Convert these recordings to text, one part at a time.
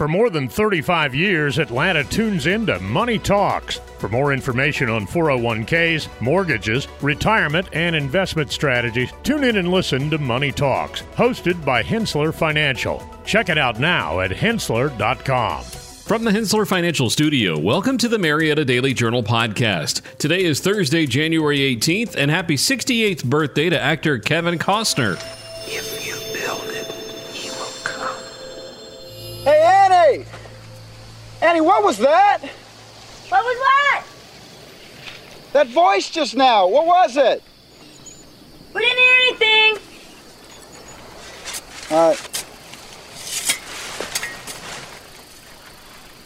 For more than 35 years, Atlanta tunes into Money Talks. For more information on 401ks, mortgages, retirement, and investment strategies, tune in and listen to Money Talks, hosted by Henssler Financial. Check it out now at henssler.com. From the Henssler Financial Studio, welcome to the Marietta Daily Journal podcast. Today is Thursday, January 18th, and happy 68th birthday to actor Kevin Costner. Hey, Annie! Annie, what was that? What was what? That voice just now. What was it? We didn't hear anything. All right.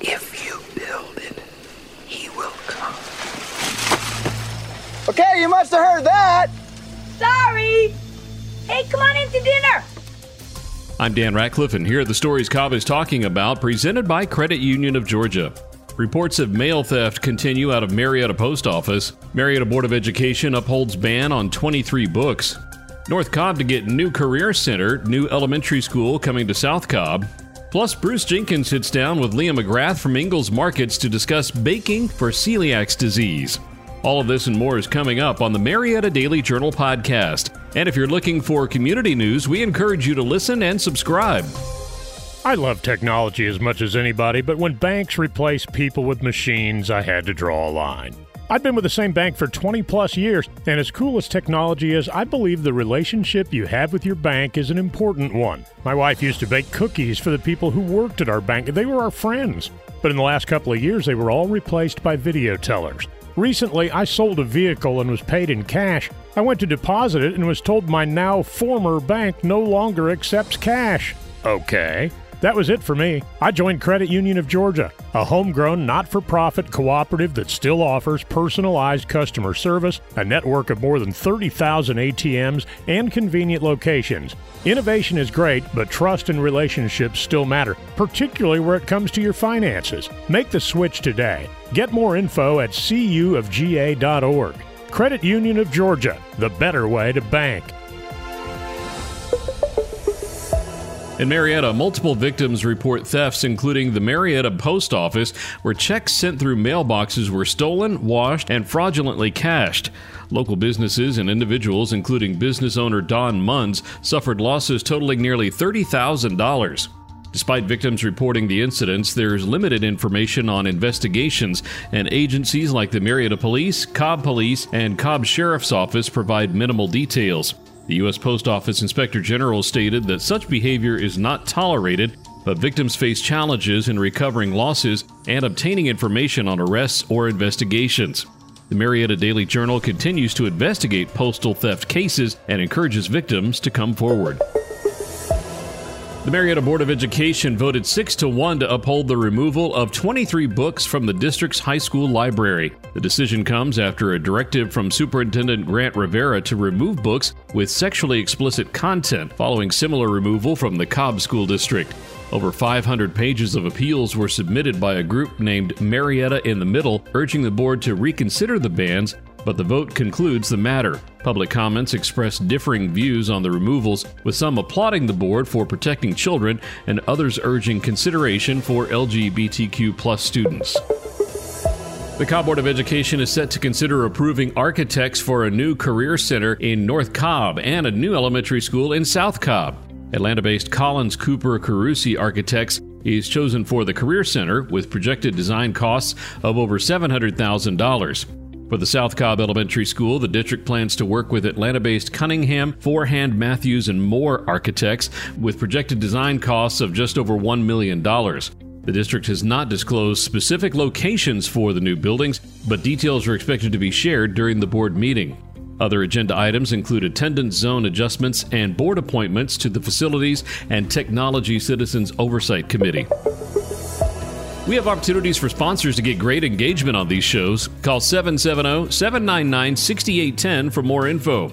If you build it, he will come. Okay, you must have heard that. Sorry. Hey, come on in to dinner. I'm Dan Radcliffe, and here are the stories Cobb is talking about, presented by Credit Union of Georgia. Reports of mail theft continue out of Marietta Post Office. Marietta Board of Education upholds ban on 23 books. North Cobb to get new career center, new elementary school coming to South Cobb. Plus, Bruce Jenkins sits down with Leah McGrath from Ingles Markets to discuss baking for celiac disease. All of this and more is coming up on the Marietta Daily Journal podcast. And if you're looking for community news, we encourage you to listen and subscribe. I love technology as much as anybody, but when banks replace people with machines, I had to draw a line. I've been with the same bank for 20 plus years, and as cool as technology is, I believe the relationship you have with your bank is an important one. My wife used to bake cookies for the people who worked at our bank, they were our friends. But in the last couple of years, they were all replaced by video tellers. Recently, I sold a vehicle and was paid in cash. I went to deposit it and was told my now former bank no longer accepts cash. Okay. That was it for me. I joined Credit Union of Georgia, a homegrown, not for profit cooperative that still offers personalized customer service, a network of more than 30,000 ATMs, and convenient locations. Innovation is great, but trust and relationships still matter, particularly where it comes to your finances. Make the switch today. Get more info at cuofga.org. Credit Union of Georgia, the better way to bank. In Marietta, multiple victims report thefts, including the Marietta Post Office, where checks sent through mailboxes were stolen, washed, and fraudulently cashed. Local businesses and individuals, including business owner Don Munns, suffered losses totaling nearly $30,000. Despite victims reporting the incidents, there is limited information on investigations, and agencies like the Marietta Police, Cobb Police, and Cobb Sheriff's Office provide minimal details. The U.S. Post Office Inspector General stated that such behavior is not tolerated, but victims face challenges in recovering losses and obtaining information on arrests or investigations. The Marietta Daily Journal continues to investigate postal theft cases and encourages victims to come forward. The Marietta Board of Education voted 6 to 1 to uphold the removal of 23 books from the district's high school library. The decision comes after a directive from Superintendent Grant Rivera to remove books with sexually explicit content following similar removal from the Cobb School District. Over 500 pages of appeals were submitted by a group named Marietta in the Middle, urging the board to reconsider the bans but the vote concludes the matter. Public comments expressed differing views on the removals, with some applauding the board for protecting children and others urging consideration for LGBTQ students. The Cobb Board of Education is set to consider approving architects for a new career center in North Cobb and a new elementary school in South Cobb. Atlanta based Collins Cooper Carusi Architects is chosen for the Career Center with projected design costs of over $700,000. For the South Cobb Elementary School, the district plans to work with Atlanta based Cunningham, Forehand Matthews, and Moore architects with projected design costs of just over $1 million. The district has not disclosed specific locations for the new buildings, but details are expected to be shared during the board meeting. Other agenda items include attendance zone adjustments and board appointments to the Facilities and Technology Citizens Oversight Committee. We have opportunities for sponsors to get great engagement on these shows. Call 770 799 6810 for more info.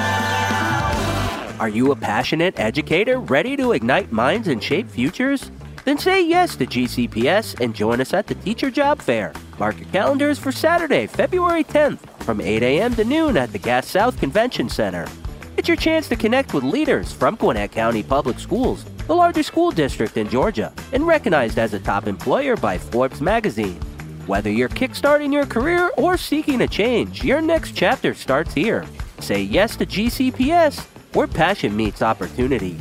Are you a passionate educator ready to ignite minds and shape futures? Then say yes to GCPS and join us at the Teacher Job Fair. Mark your calendars for Saturday, February 10th from 8 a.m. to noon at the Gas South Convention Center. It's your chance to connect with leaders from Gwinnett County Public Schools, the largest school district in Georgia, and recognized as a top employer by Forbes magazine. Whether you're kickstarting your career or seeking a change, your next chapter starts here. Say yes to GCPS, where passion meets opportunity.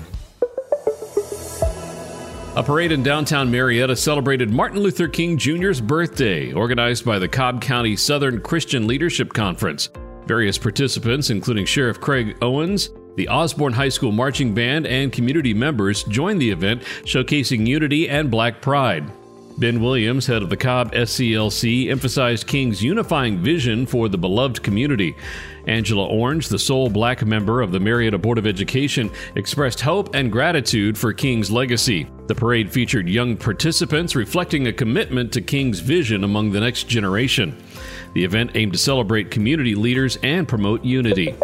A parade in downtown Marietta celebrated Martin Luther King Jr.'s birthday, organized by the Cobb County Southern Christian Leadership Conference. Various participants, including Sheriff Craig Owens, the Osborne High School Marching Band, and community members, joined the event, showcasing unity and black pride. Ben Williams, head of the Cobb SCLC, emphasized King's unifying vision for the beloved community. Angela Orange, the sole black member of the Marietta Board of Education, expressed hope and gratitude for King's legacy. The parade featured young participants reflecting a commitment to King's vision among the next generation. The event aimed to celebrate community leaders and promote unity.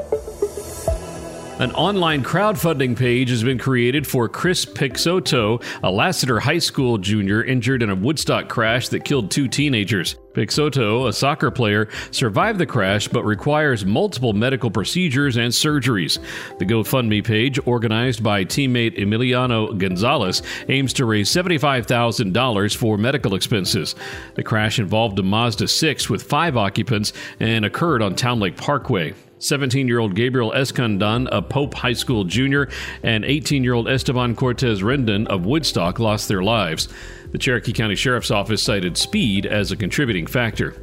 An online crowdfunding page has been created for Chris Pixoto, a Lassiter High School junior injured in a Woodstock crash that killed two teenagers. Pixoto, a soccer player, survived the crash but requires multiple medical procedures and surgeries. The GoFundMe page, organized by teammate Emiliano Gonzalez, aims to raise $75,000 for medical expenses. The crash involved a Mazda 6 with five occupants and occurred on Town Lake Parkway. 17 year old Gabriel Escandon of Pope High School Jr. and 18 year old Esteban Cortez Rendon of Woodstock lost their lives. The Cherokee County Sheriff's Office cited speed as a contributing factor.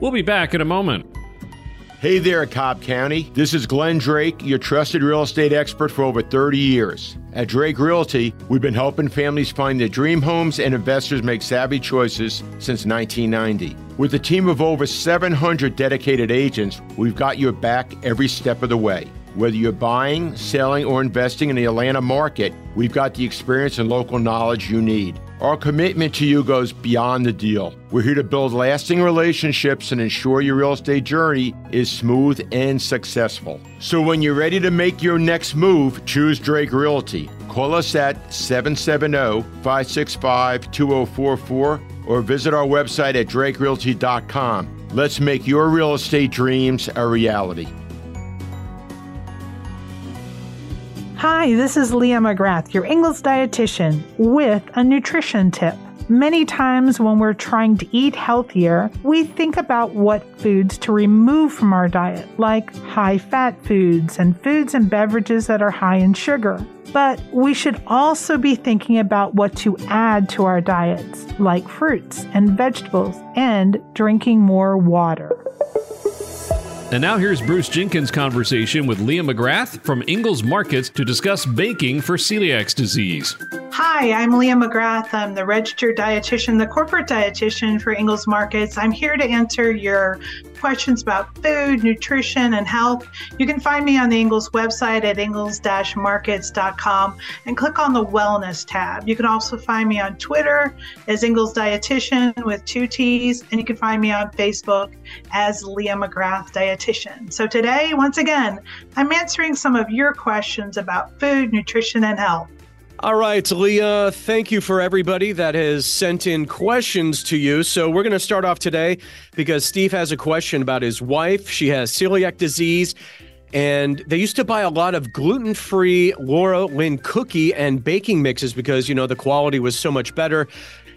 We'll be back in a moment. Hey there, Cobb County. This is Glenn Drake, your trusted real estate expert for over 30 years. At Drake Realty, we've been helping families find their dream homes and investors make savvy choices since 1990. With a team of over 700 dedicated agents, we've got your back every step of the way. Whether you're buying, selling, or investing in the Atlanta market, we've got the experience and local knowledge you need. Our commitment to you goes beyond the deal. We're here to build lasting relationships and ensure your real estate journey is smooth and successful. So when you're ready to make your next move, choose Drake Realty. Call us at 770 565 2044 or visit our website at drakerealty.com. Let's make your real estate dreams a reality. Hi, this is Leah McGrath, your Ingles dietitian, with a nutrition tip. Many times when we're trying to eat healthier, we think about what foods to remove from our diet, like high fat foods and foods and beverages that are high in sugar. But we should also be thinking about what to add to our diets, like fruits and vegetables, and drinking more water. And now here's Bruce Jenkins' conversation with Leah McGrath from Ingles Markets to discuss baking for celiac disease. Hi, I'm Leah McGrath. I'm the registered dietitian, the corporate dietitian for Ingles Markets. I'm here to answer your questions about food, nutrition, and health. You can find me on the Ingles website at ingles-markets.com and click on the Wellness tab. You can also find me on Twitter as Ingles Dietitian with two T's, and you can find me on Facebook as Leah McGrath Dietitian. So today, once again, I'm answering some of your questions about food, nutrition, and health. All right, Leah, thank you for everybody that has sent in questions to you. So, we're going to start off today because Steve has a question about his wife. She has celiac disease And they used to buy a lot of gluten free Laura Lynn cookie and baking mixes because, you know, the quality was so much better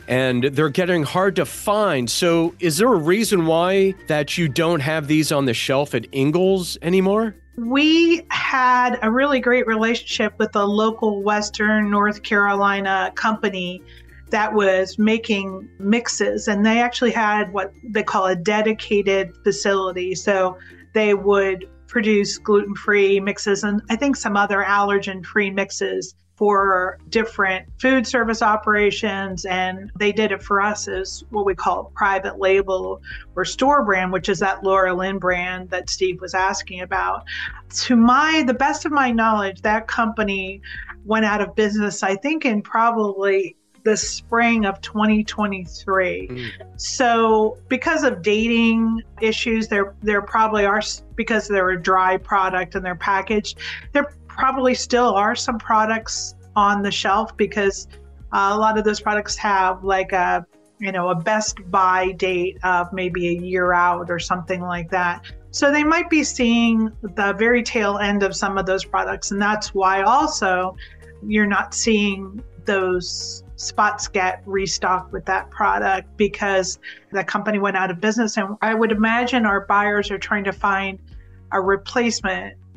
and they're getting hard to find. So, is there a reason why that you don't have these on the shelf at Ingles anymore? We had a really great relationship with a local Western North Carolina company that was making mixes, and they actually had what they call a dedicated facility. So, they would produce gluten free mixes and I think some other allergen free mixes for different food service operations. And they did it for us as what we call private label or store brand, which is that Laura Lynn brand that Steve was asking about. To my, the best of my knowledge, that company went out of business, I think, in probably the spring of 2023. Mm. So because of dating issues, there there probably are because they're a dry product and they're packaged. There probably still are some products on the shelf because uh, a lot of those products have like a you know a best buy date of maybe a year out or something like that. So they might be seeing the very tail end of some of those products, and that's why also you're not seeing those spots get restocked with that product because the company went out of business. And I would imagine our buyers are trying to find a replacement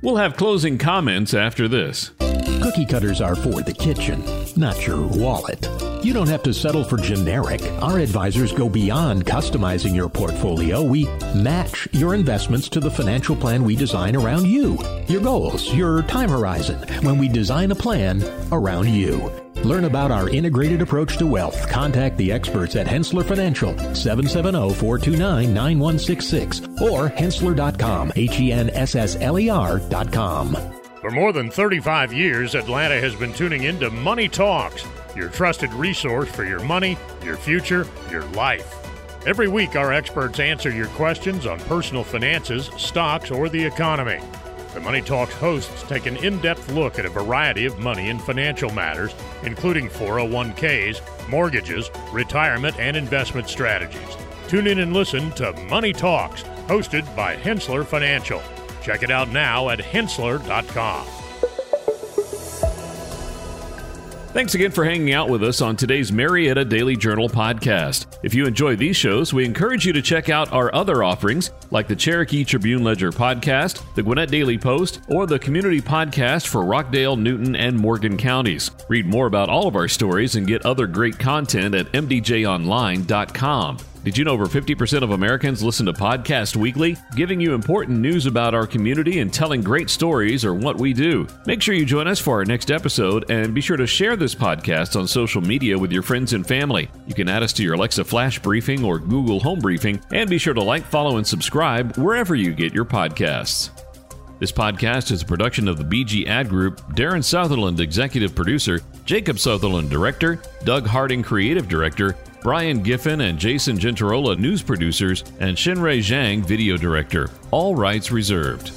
We'll have closing comments after this. Cookie cutters are for the kitchen, not your wallet. You don't have to settle for generic. Our advisors go beyond customizing your portfolio. We match your investments to the financial plan we design around you, your goals, your time horizon, when we design a plan around you. Learn about our integrated approach to wealth. Contact the experts at Henssler Financial, 770-429-9166 or henssler.com, H-E-N-S-S-L-E-R.com. For more than 35 years, Atlanta has been tuning into Money Talks, your trusted resource for your money, your future, your life. Every week, our experts answer your questions on personal finances, stocks, or the economy. The Money Talks hosts take an in depth look at a variety of money and financial matters, including 401ks, mortgages, retirement, and investment strategies. Tune in and listen to Money Talks, hosted by Henssler Financial. Check it out now at henssler.com. Thanks again for hanging out with us on today's Marietta Daily Journal podcast. If you enjoy these shows, we encourage you to check out our other offerings like the Cherokee Tribune Ledger podcast, the Gwinnett Daily Post, or the community podcast for Rockdale, Newton, and Morgan counties. Read more about all of our stories and get other great content at mdjonline.com. Did you know over 50% of Americans listen to podcasts Weekly? Giving you important news about our community and telling great stories are what we do. Make sure you join us for our next episode and be sure to share this podcast on social media with your friends and family. You can add us to your Alexa Flash Briefing or Google Home Briefing and be sure to like, follow, and subscribe wherever you get your podcasts. This podcast is a production of the BG Ad Group, Darren Sutherland, Executive Producer, Jacob Sutherland, Director, Doug Harding, Creative Director, Brian Giffen and Jason Gentarola, news producers, and Shinrei Zhang, video director. All rights reserved.